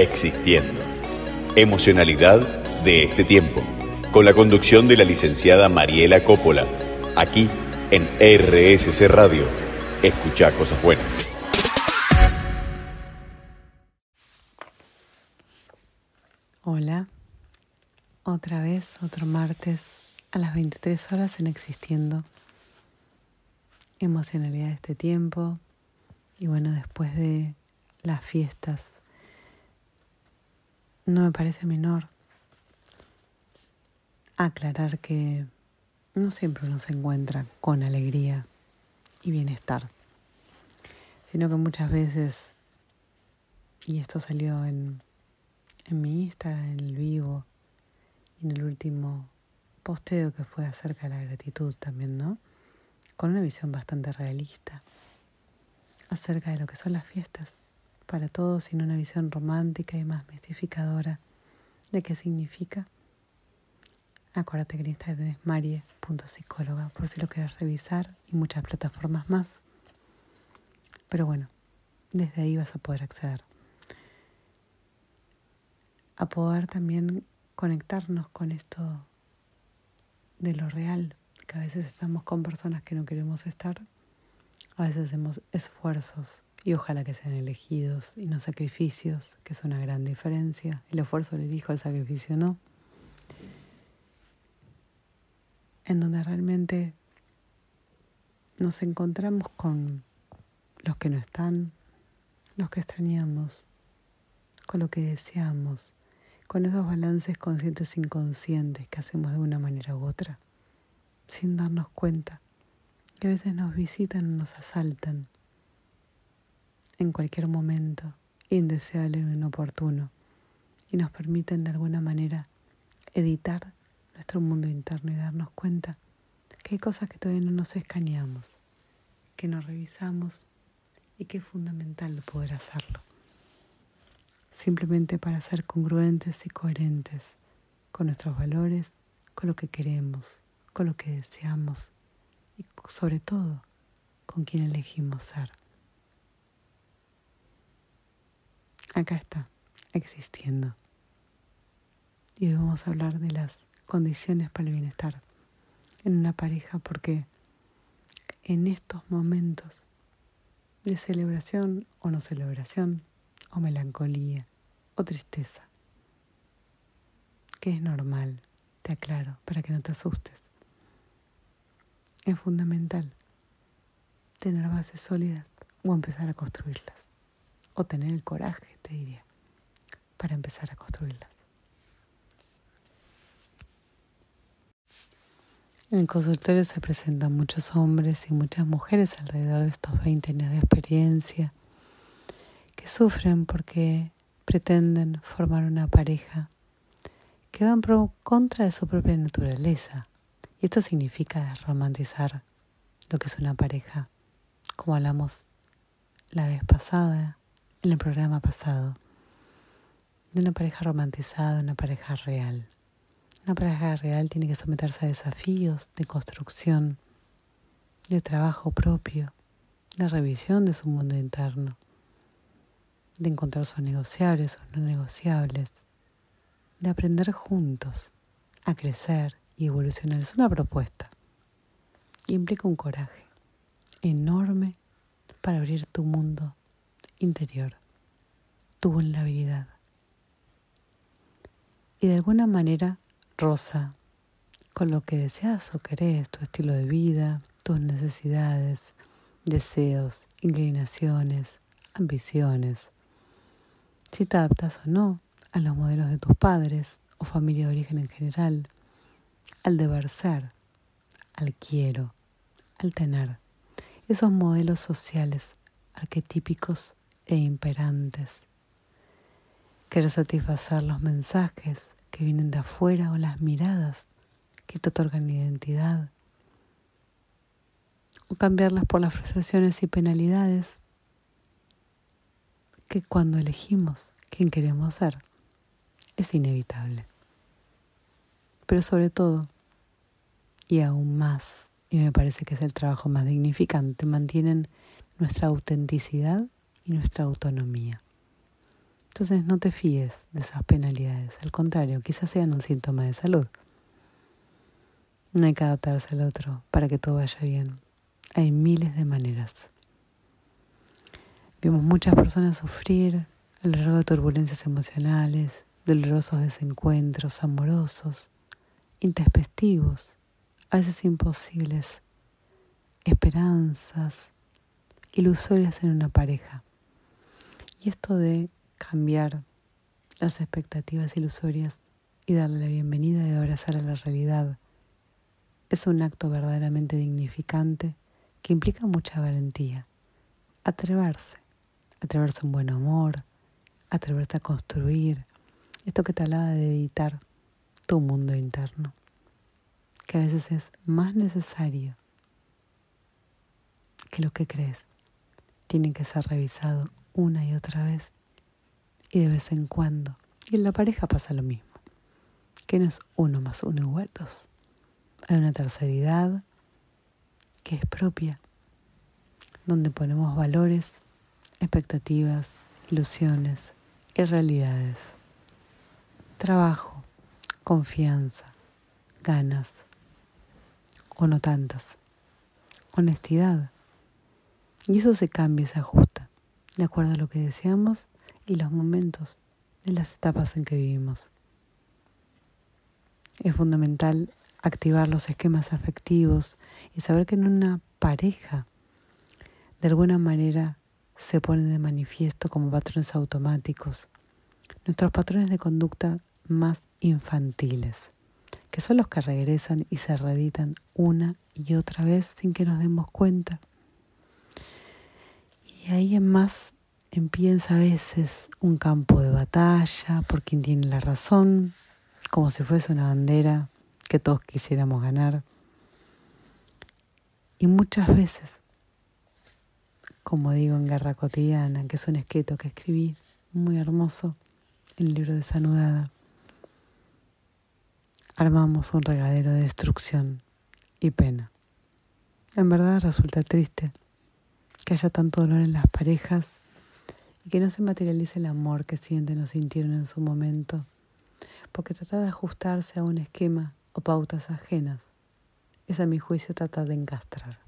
Existiendo. Emocionalidad de este tiempo. Con la conducción de la licenciada Mariela Coppola. Aquí en RSC Radio. Escucha cosas buenas. Hola. Otra vez, otro martes a las 23 horas en Existiendo. Emocionalidad de este tiempo. Y bueno, después de las fiestas, no me parece menor aclarar que no siempre uno se encuentra con alegría y bienestar, sino que muchas veces, y esto salió en, en mi Instagram, en el vivo, en el último posteo que fue acerca de la gratitud también, ¿no? Con una visión bastante realista acerca de lo que son las fiestas para todos, sin una visión romántica y más mistificadora de qué significa. Acuérdate que en Instagram es marie.psicóloga por si lo quieres revisar y muchas plataformas más. Pero bueno, desde ahí vas a poder acceder. A poder también conectarnos con esto de lo real, que a veces estamos con personas que no queremos estar, a veces hacemos esfuerzos y ojalá que sean elegidos y no sacrificios, que es una gran diferencia. El esfuerzo le dijo, el sacrificio no. En donde realmente nos encontramos con los que no están, los que extrañamos, con lo que deseamos, con esos balances conscientes e inconscientes que hacemos de una manera u otra, sin darnos cuenta, que a veces nos visitan nos asaltan en cualquier momento, indeseable o inoportuno, y nos permiten de alguna manera editar nuestro mundo interno y darnos cuenta que hay cosas que todavía no nos escaneamos, que nos revisamos y que es fundamental poder hacerlo simplemente para ser congruentes y coherentes con nuestros valores, con lo que queremos, con lo que deseamos y sobre todo con quien elegimos ser. Acá está, existiendo. Y hoy vamos a hablar de las condiciones para el bienestar en una pareja porque en estos momentos de celebración o no celebración, o melancolía o tristeza, que es normal, te aclaro, para que no te asustes. Es fundamental tener bases sólidas o empezar a construirlas, o tener el coraje, te diría, para empezar a construirlas. En el consultorio se presentan muchos hombres y muchas mujeres alrededor de estos 20 años de experiencia que sufren porque pretenden formar una pareja que van por contra de su propia naturaleza. Y esto significa romantizar lo que es una pareja, como hablamos la vez pasada, en el programa pasado, de una pareja romantizada, una pareja real. Una pareja real tiene que someterse a desafíos de construcción, de trabajo propio, de revisión de su mundo interno de encontrar sus negociables o no negociables, de aprender juntos a crecer y evolucionar. Es una propuesta implica un coraje enorme para abrir tu mundo interior, tu vulnerabilidad. Y de alguna manera rosa con lo que deseas o querés, tu estilo de vida, tus necesidades, deseos, inclinaciones, ambiciones, si te adaptas o no a los modelos de tus padres o familia de origen en general, al deber ser, al quiero, al tener, esos modelos sociales arquetípicos e imperantes. Querer satisfacer los mensajes que vienen de afuera o las miradas que te otorgan identidad, o cambiarlas por las frustraciones y penalidades que cuando elegimos quién queremos ser, es inevitable. Pero sobre todo, y aún más, y me parece que es el trabajo más dignificante, mantienen nuestra autenticidad y nuestra autonomía. Entonces no te fíes de esas penalidades, al contrario, quizás sean un síntoma de salud. No hay que adaptarse al otro para que todo vaya bien. Hay miles de maneras. Vimos muchas personas sufrir a lo largo de turbulencias emocionales, dolorosos desencuentros amorosos, introspectivos, a veces imposibles, esperanzas ilusorias en una pareja. Y esto de cambiar las expectativas ilusorias y darle la bienvenida y abrazar a la realidad es un acto verdaderamente dignificante que implica mucha valentía. Atreverse, atreverse a un buen amor, atreverse a construir, esto que te hablaba de editar tu mundo interno, que a veces es más necesario que lo que crees. Tiene que ser revisado una y otra vez y de vez en cuando. Y en la pareja pasa lo mismo, que no es uno más uno igual dos. Hay una terceridad que es propia, donde ponemos valores, expectativas, ilusiones y realidades. Trabajo, confianza, ganas o no tantas. Honestidad. Y eso se cambia, se ajusta, de acuerdo a lo que deseamos y los momentos de las etapas en que vivimos. Es fundamental activar los esquemas afectivos y saber que en una pareja de alguna manera se ponen de manifiesto como patrones automáticos, nuestros patrones de conducta más infantiles, que son los que regresan y se reeditan una y otra vez sin que nos demos cuenta. Y ahí en más empieza a veces un campo de batalla por quien tiene la razón, como si fuese una bandera que todos quisiéramos ganar. Y muchas veces, como digo en Guerra Cotidiana, que es un escrito que escribí muy hermoso el libro de Sanudada, armamos un regadero de destrucción y pena. En verdad resulta triste que haya tanto dolor en las parejas y que no se materialice el amor que sienten o sintieron en su momento, porque trata de ajustarse a un esquema o pautas ajenas es a mi juicio trata de encastrar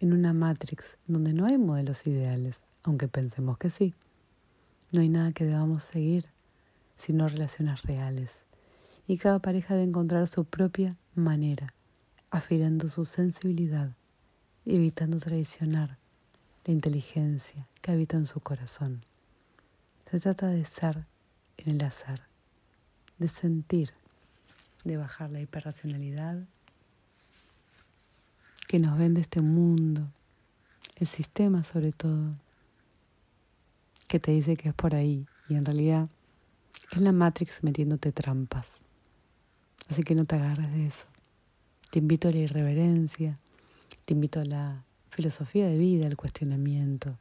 en una matrix donde no hay modelos ideales, aunque pensemos que sí. No hay nada que debamos seguir, sino relaciones reales. Y cada pareja debe encontrar su propia manera, afilando su sensibilidad, evitando traicionar la inteligencia que habita en su corazón. Se trata de ser en el azar, de sentir, de bajar la hiperracionalidad que nos vende este mundo, el sistema sobre todo, que te dice que es por ahí y en realidad es la Matrix metiéndote trampas. Así que no te agarres de eso. Te invito a la irreverencia, te invito a la filosofía de vida, el cuestionamiento,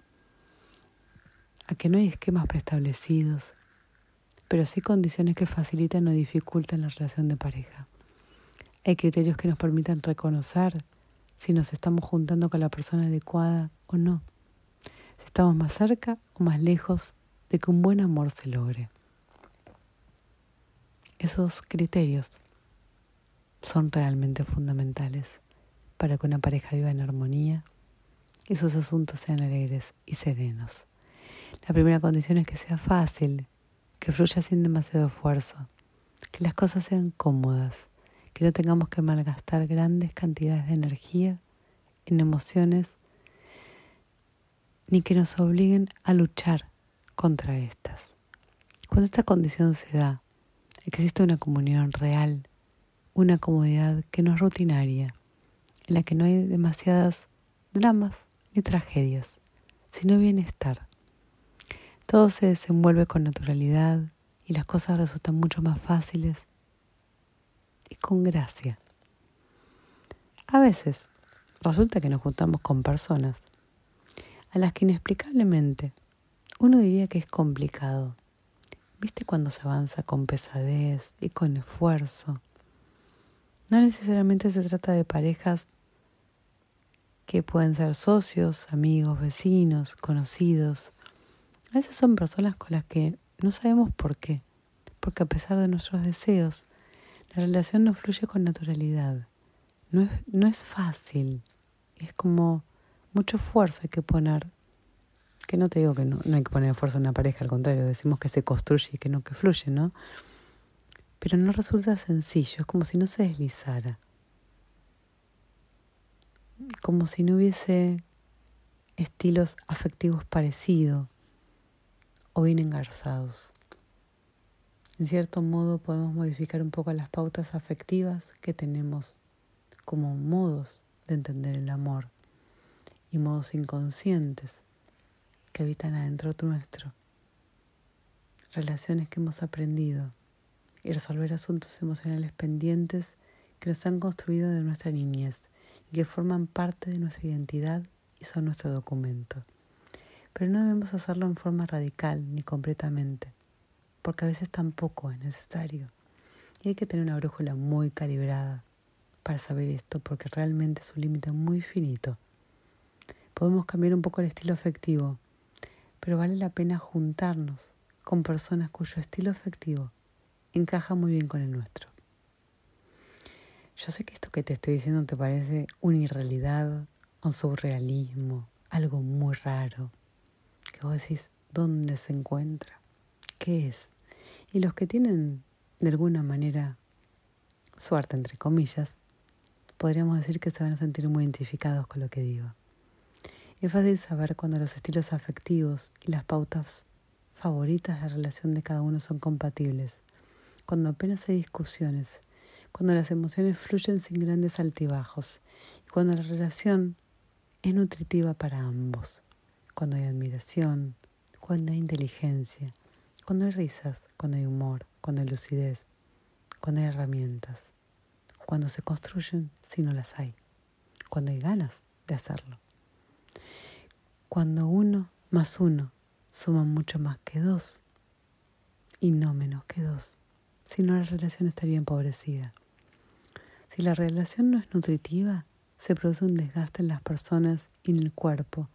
a que no hay esquemas preestablecidos, pero sí condiciones que facilitan o dificultan la relación de pareja. Hay criterios que nos permitan reconocer si nos estamos juntando con la persona adecuada o no, si estamos más cerca o más lejos de que un buen amor se logre. Esos criterios son realmente fundamentales para que una pareja viva en armonía y sus asuntos sean alegres y serenos. La primera condición es que sea fácil, que fluya sin demasiado esfuerzo, que las cosas sean cómodas, que no tengamos que malgastar grandes cantidades de energía en emociones, ni que nos obliguen a luchar contra estas. Cuando esta condición se da, existe una comunión real, una comodidad que no es rutinaria, en la que no hay demasiadas dramas ni tragedias, sino bienestar. Todo se desenvuelve con naturalidad y las cosas resultan mucho más fáciles y con gracia. A veces resulta que nos juntamos con personas a las que inexplicablemente uno diría que es complicado. ¿Viste cuando se avanza con pesadez y con esfuerzo? No necesariamente se trata de parejas que pueden ser socios, amigos, vecinos, conocidos. A veces son personas con las que No sabemos por qué, porque a pesar de nuestros deseos, la relación no fluye con naturalidad. No es, no es fácil, es como mucho esfuerzo hay que poner. Que no te digo que no, no hay que poner esfuerzo en una pareja, al contrario, decimos que se construye y que no que fluye, ¿no? Pero no resulta sencillo, es como si no se deslizara. Como si no hubiese estilos afectivos parecidos o bien engarzados. En cierto modo podemos modificar un poco las pautas afectivas que tenemos como modos de entender el amor y modos inconscientes que habitan adentro nuestro. Relaciones que hemos aprendido y resolver asuntos emocionales pendientes que nos han construido de nuestra niñez y que forman parte de nuestra identidad y son nuestro documento. Pero no debemos hacerlo en forma radical ni completamente, porque a veces tampoco es necesario. Y hay que tener una brújula muy calibrada para saber esto, porque realmente es un límite muy finito. Podemos cambiar un poco el estilo afectivo, pero vale la pena juntarnos con personas cuyo estilo afectivo encaja muy bien con el nuestro. Yo sé que esto que te estoy diciendo te parece una irrealidad, un surrealismo, algo muy raro, que vos decís, ¿dónde se encuentra? ¿Qué es? Y los que tienen de alguna manera suerte, entre comillas, podríamos decir que se van a sentir muy identificados con lo que digo. Es fácil saber cuando los estilos afectivos y las pautas favoritas de relación de cada uno son compatibles cuando apenas hay discusiones, cuando las emociones fluyen sin grandes altibajos cuando la relación es nutritiva para ambos, cuando hay admiración, cuando hay inteligencia, cuando hay risas, cuando hay humor, cuando hay lucidez, cuando hay herramientas, cuando se construyen si no las hay, cuando hay ganas de hacerlo. Cuando uno más uno suma mucho más que dos y no menos que dos si no la relación estaría empobrecida. Si la relación no es nutritiva, se produce un desgaste en las personas y en el cuerpo,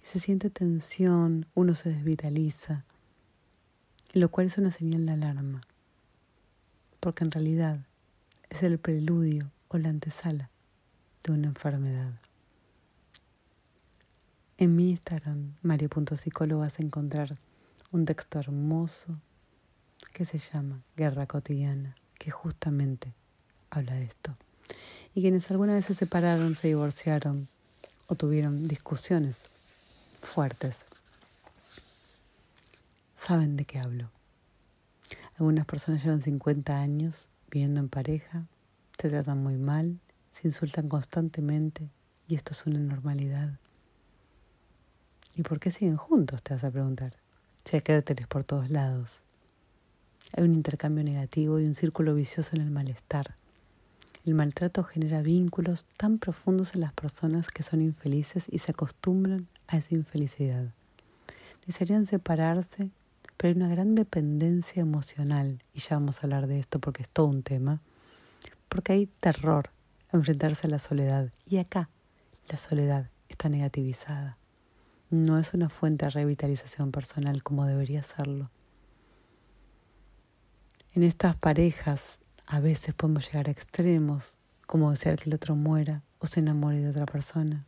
y se siente tensión, uno se desvitaliza, lo cual es una señal de alarma, porque en realidad es el preludio o la antesala de una enfermedad. En mi Instagram, mario.psicólogo, vas a encontrar un texto hermoso que se llama Guerra Cotidiana, que justamente habla de esto. Y quienes alguna vez se separaron, se divorciaron o tuvieron discusiones fuertes, saben de qué hablo. Algunas personas llevan 50 años viviendo en pareja, se tratan muy mal, se insultan constantemente y esto es una normalidad. ¿Y por qué siguen juntos? Te vas a preguntar. Si hay cráteres por todos lados, hay un intercambio negativo y un círculo vicioso en el malestar. El maltrato genera vínculos tan profundos en las personas que son infelices y se acostumbran a esa infelicidad. Desearían separarse, pero hay una gran dependencia emocional, y ya vamos a hablar de esto porque es todo un tema, porque hay terror a enfrentarse a la soledad. Y acá la soledad está negativizada. No es una fuente de revitalización personal como debería serlo. En estas parejas a veces podemos llegar a extremos, como desear que el otro muera o se enamore de otra persona.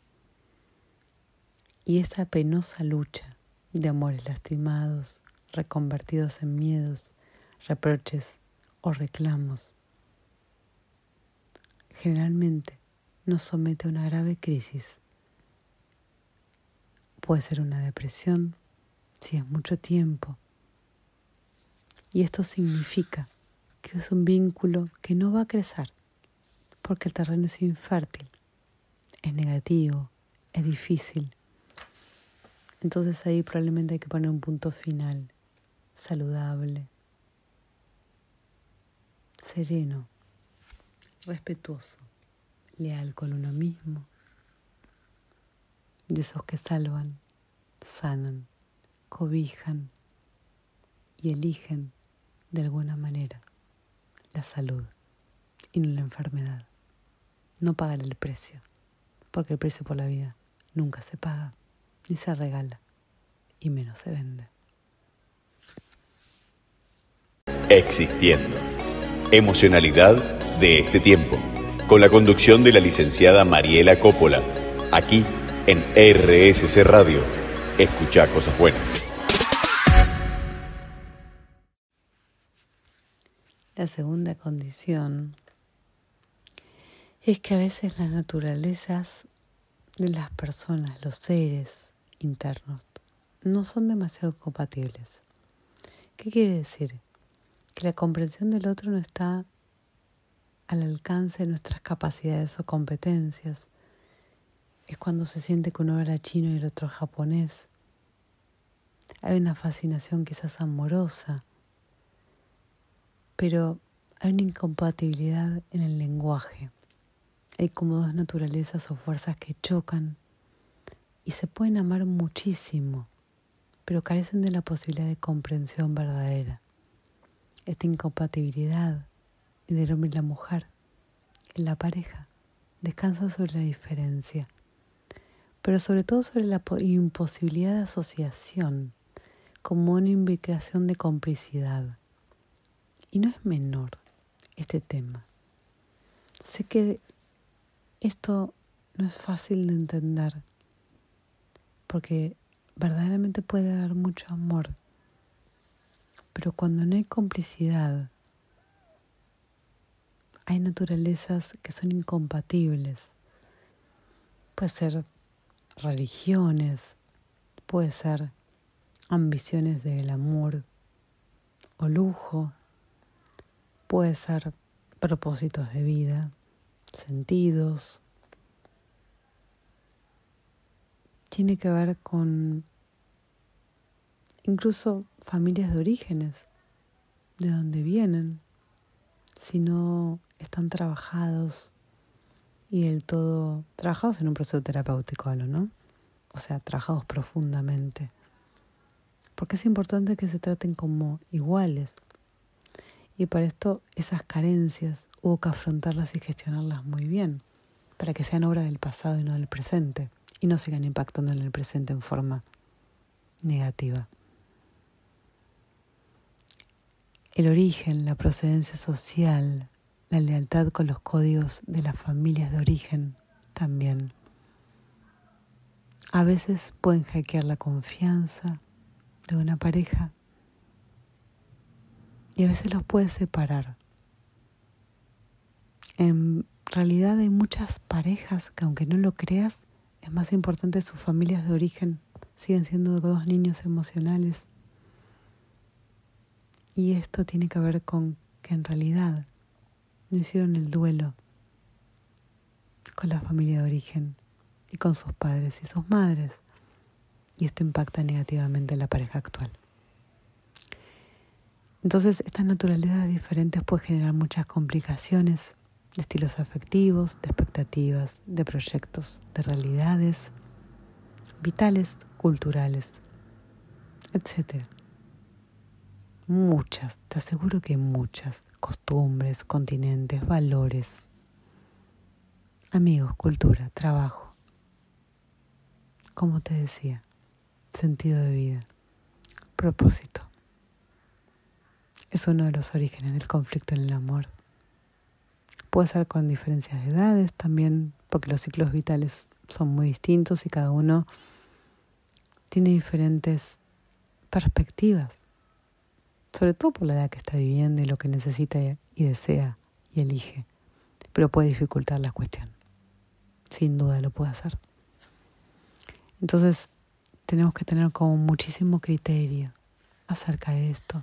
Y esa penosa lucha de amores lastimados, reconvertidos en miedos, reproches o reclamos, generalmente nos somete a una grave crisis. Puede ser una depresión si es mucho tiempo y esto significa que es un vínculo que no va a crecer porque el terreno es infértil, es negativo, es difícil. Entonces ahí probablemente hay que poner un punto final, saludable, sereno, respetuoso, leal con uno mismo, de esos que salvan, sanan, cobijan y eligen de alguna manera la salud y no la enfermedad. No pagar el precio, porque el precio por la vida nunca se paga, ni se regala, y menos se vende. Existiendo. Emocionalidad de este tiempo. Con la conducción de la licenciada Mariela Coppola. Aquí en RSC Radio. Escucha cosas buenas. La segunda condición es que a veces las naturalezas de las personas, los seres internos, no son demasiado compatibles. ¿Qué quiere decir? Que la comprensión del otro no está al alcance de nuestras capacidades o competencias. Es cuando se siente que uno era chino y el otro japonés. Hay una fascinación quizás amorosa, pero hay una incompatibilidad en el lenguaje. Hay como dos naturalezas o fuerzas que chocan y se pueden amar muchísimo, pero carecen de la posibilidad de comprensión verdadera. Esta incompatibilidad del hombre y la mujer en la pareja descansa sobre la diferencia, pero sobre todo sobre la imposibilidad de asociación como una invitación de complicidad. Y no es menor este tema. Sé que esto no es fácil de entender porque verdaderamente puede dar mucho amor, pero cuando no hay complicidad, hay naturalezas que son incompatibles. Puede ser religiones, puede ser ambiciones del amor o lujo, puede ser propósitos de vida, sentidos. Tiene que ver con incluso familias de orígenes, de dónde vienen, si no están trabajados y del todo trabajados en un proceso terapéutico, ¿no? O sea, trabajados profundamente. Porque es importante que se traten como iguales. Y para esto esas carencias hubo que afrontarlas y gestionarlas muy bien, para que sean obra del pasado y no del presente, y no sigan impactando en el presente en forma negativa. El origen, la procedencia social, la lealtad con los códigos de las familias de origen también. A veces pueden hackear la confianza de una pareja y a veces los puede separar. En realidad hay muchas parejas que aunque no lo creas, es más importante sus familias de origen. Siguen siendo dos niños emocionales. Y esto tiene que ver con que en realidad no hicieron el duelo con la familia de origen y con sus padres y sus madres. Y esto impacta negativamente en la pareja actual. Entonces, estas naturalezas diferentes pueden generar muchas complicaciones de estilos afectivos, de expectativas, de proyectos, de realidades vitales, culturales, etc muchas, te aseguro que muchas costumbres, continentes, valores, amigos, cultura, trabajo. Como te decía, sentido de vida, propósito. Es uno de los orígenes del conflicto en el amor. Puede ser con diferencias de edades también, porque los ciclos vitales son muy distintos y cada uno tiene diferentes perspectivas sobre todo por la edad que está viviendo y lo que necesita y desea y elige, pero puede dificultar la cuestión. Sin duda lo puede hacer. Entonces, tenemos que tener como muchísimo criterio acerca de esto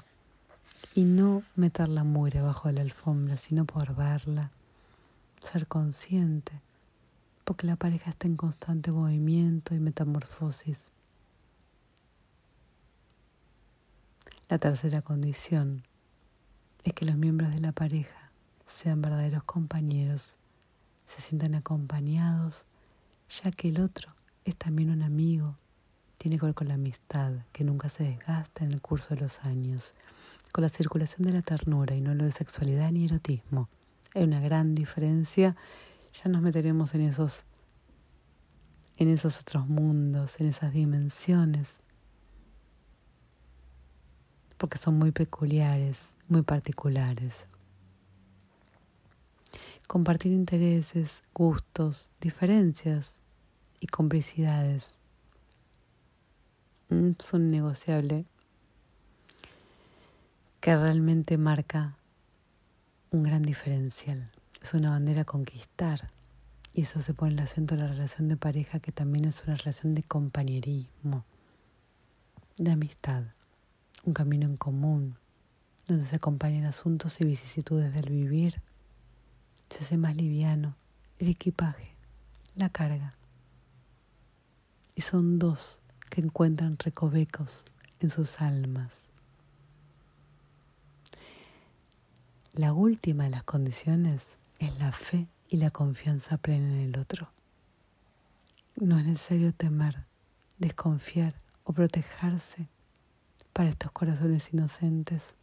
y no meter la mugre abajo de la alfombra, sino por verla, ser consciente, porque la pareja está en constante movimiento y metamorfosis. La tercera condición es que los miembros de la pareja sean verdaderos compañeros, se sientan acompañados, ya que el otro es también un amigo, tiene que ver con la amistad, que nunca se desgasta en el curso de los años, con la circulación de la ternura y no lo de sexualidad ni erotismo. Hay una gran diferencia, ya nos meteremos en esos en esos otros mundos, en esas dimensiones porque son muy peculiares, muy particulares. Compartir intereses, gustos, diferencias y complicidades mm, es un negociable que realmente marca un gran diferencial. Es una bandera a conquistar. Y eso se pone el acento en la relación de pareja, que también es una relación de compañerismo, de amistad, un camino en común, donde se acompañan asuntos y vicisitudes del vivir. Se hace más liviano el equipaje, la carga. Y son dos que encuentran recovecos en sus almas. La última de las condiciones es la fe y la confianza plena en el otro. No es necesario temer, desconfiar o protegerse para estos corazones inocentes.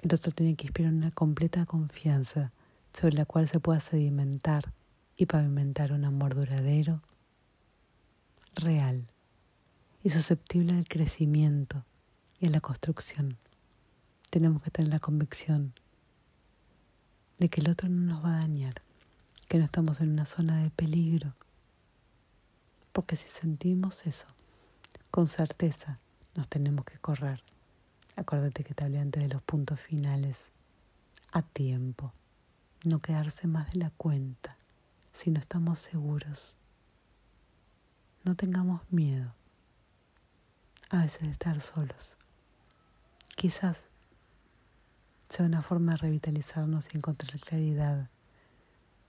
El otro tiene que inspirar una completa confianza sobre la cual se pueda sedimentar y pavimentar un amor duradero, real y susceptible al crecimiento y a la construcción. Tenemos que tener la convicción de que el otro no nos va a dañar, que no estamos en una zona de peligro. Porque si sentimos eso, con certeza nos tenemos que correr. Acuérdate que te hablé antes de los puntos finales. A tiempo. No quedarse más de la cuenta si no estamos seguros. No tengamos miedo a veces de estar solos. Quizás sea una forma de revitalizarnos y encontrar claridad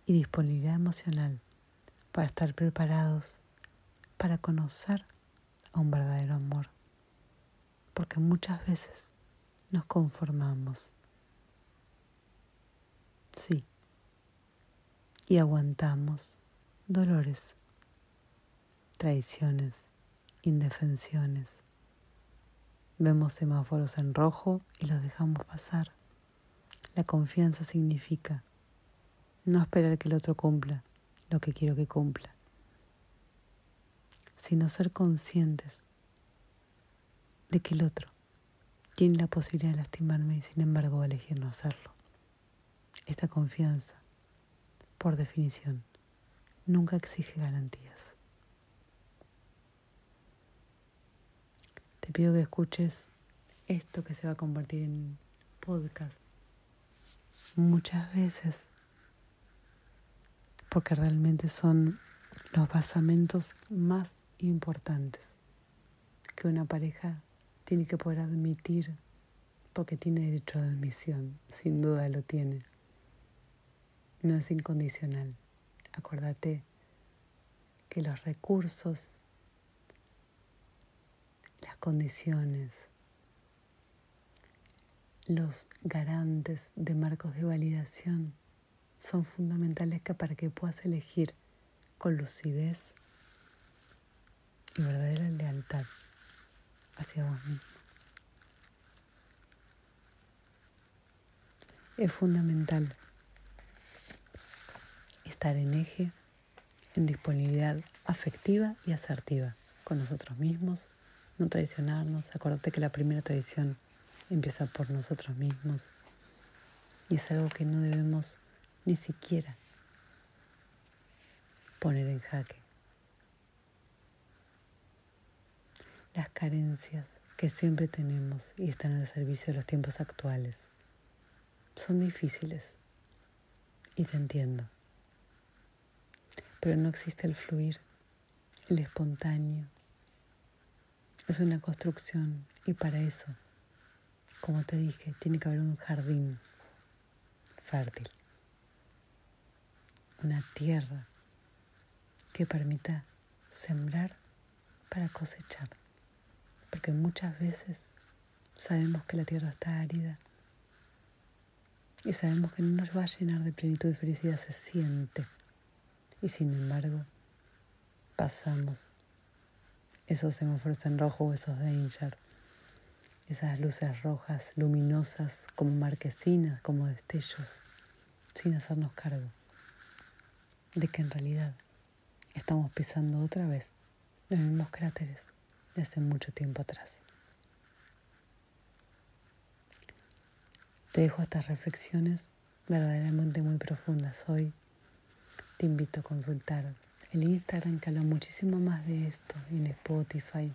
y disponibilidad emocional para estar preparados para conocer a un verdadero amor. Porque muchas veces nos conformamos. Sí. Y aguantamos dolores, traiciones, indefensiones. Vemos semáforos en rojo y los dejamos pasar. La confianza significa no esperar que el otro cumpla lo que quiero que cumpla, sino ser conscientes de que el otro tiene la posibilidad de lastimarme y sin embargo va a elegir no hacerlo. Esta confianza, por definición, nunca exige garantías. Te pido que escuches esto que se va a convertir en podcast muchas veces porque realmente son los basamentos más importantes que una pareja tiene que poder admitir porque tiene derecho a admisión, sin duda lo tiene. No es incondicional. Acuérdate que los recursos, las condiciones, los garantes de marcos de validación son fundamentales para que puedas elegir con lucidez y verdadera lealtad hacia vos mismo. Es fundamental estar en eje, en disponibilidad afectiva y asertiva con nosotros mismos, no traicionarnos. Acordate que la primera traición empieza por nosotros mismos y es algo que no debemos ni siquiera poner en jaque. Las carencias que siempre tenemos y están al servicio de los tiempos actuales son difíciles y te entiendo. Pero no existe el fluir, el espontáneo. Es una construcción y para eso, como te dije, tiene que haber un jardín fértil una tierra que permita sembrar para cosechar. Porque muchas veces sabemos que la tierra está árida y sabemos que no nos va a llenar de plenitud y felicidad, se siente. Y sin embargo, pasamos esos semáforos en rojo o esos danger, esas luces rojas luminosas como marquesinas, como destellos, sin hacernos cargo de que en realidad estamos pisando otra vez los mismos cráteres de hace mucho tiempo atrás. Te dejo estas reflexiones verdaderamente muy profundas hoy. Te invito a consultar el Instagram que habla muchísimo más de esto, en Spotify,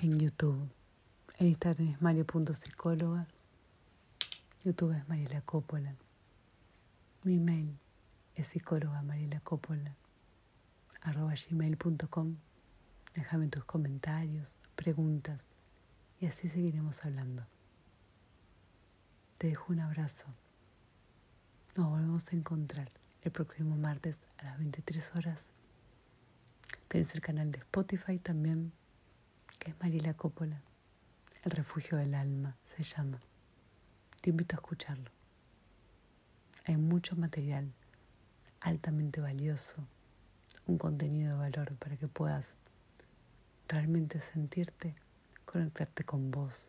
en YouTube. Instagram es mario.psicóloga, YouTube es Mariela Coppola. Mi mail es psicóloga Mariela Coppola, arroba gmail.com. Déjame tus comentarios, preguntas y así seguiremos hablando. Te dejo un abrazo. Nos volvemos a encontrar el próximo martes a las 23 horas. Tienes el canal de Spotify también, que es Mariela Coppola. El refugio del alma se llama. Te invito a escucharlo. Hay mucho material altamente valioso, un contenido de valor para que puedas realmente sentirte, conectarte con vos,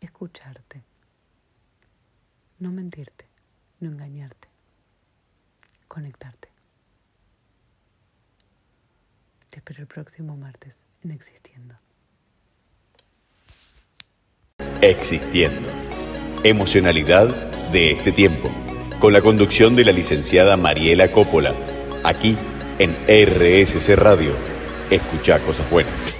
escucharte, no mentirte, no engañarte conectarte. Te espero el próximo martes en Existiendo. Existiendo. Emocionalidad de este tiempo. Con la conducción de la licenciada Mariela Coppola. Aquí en RSC Radio. Escucha cosas buenas.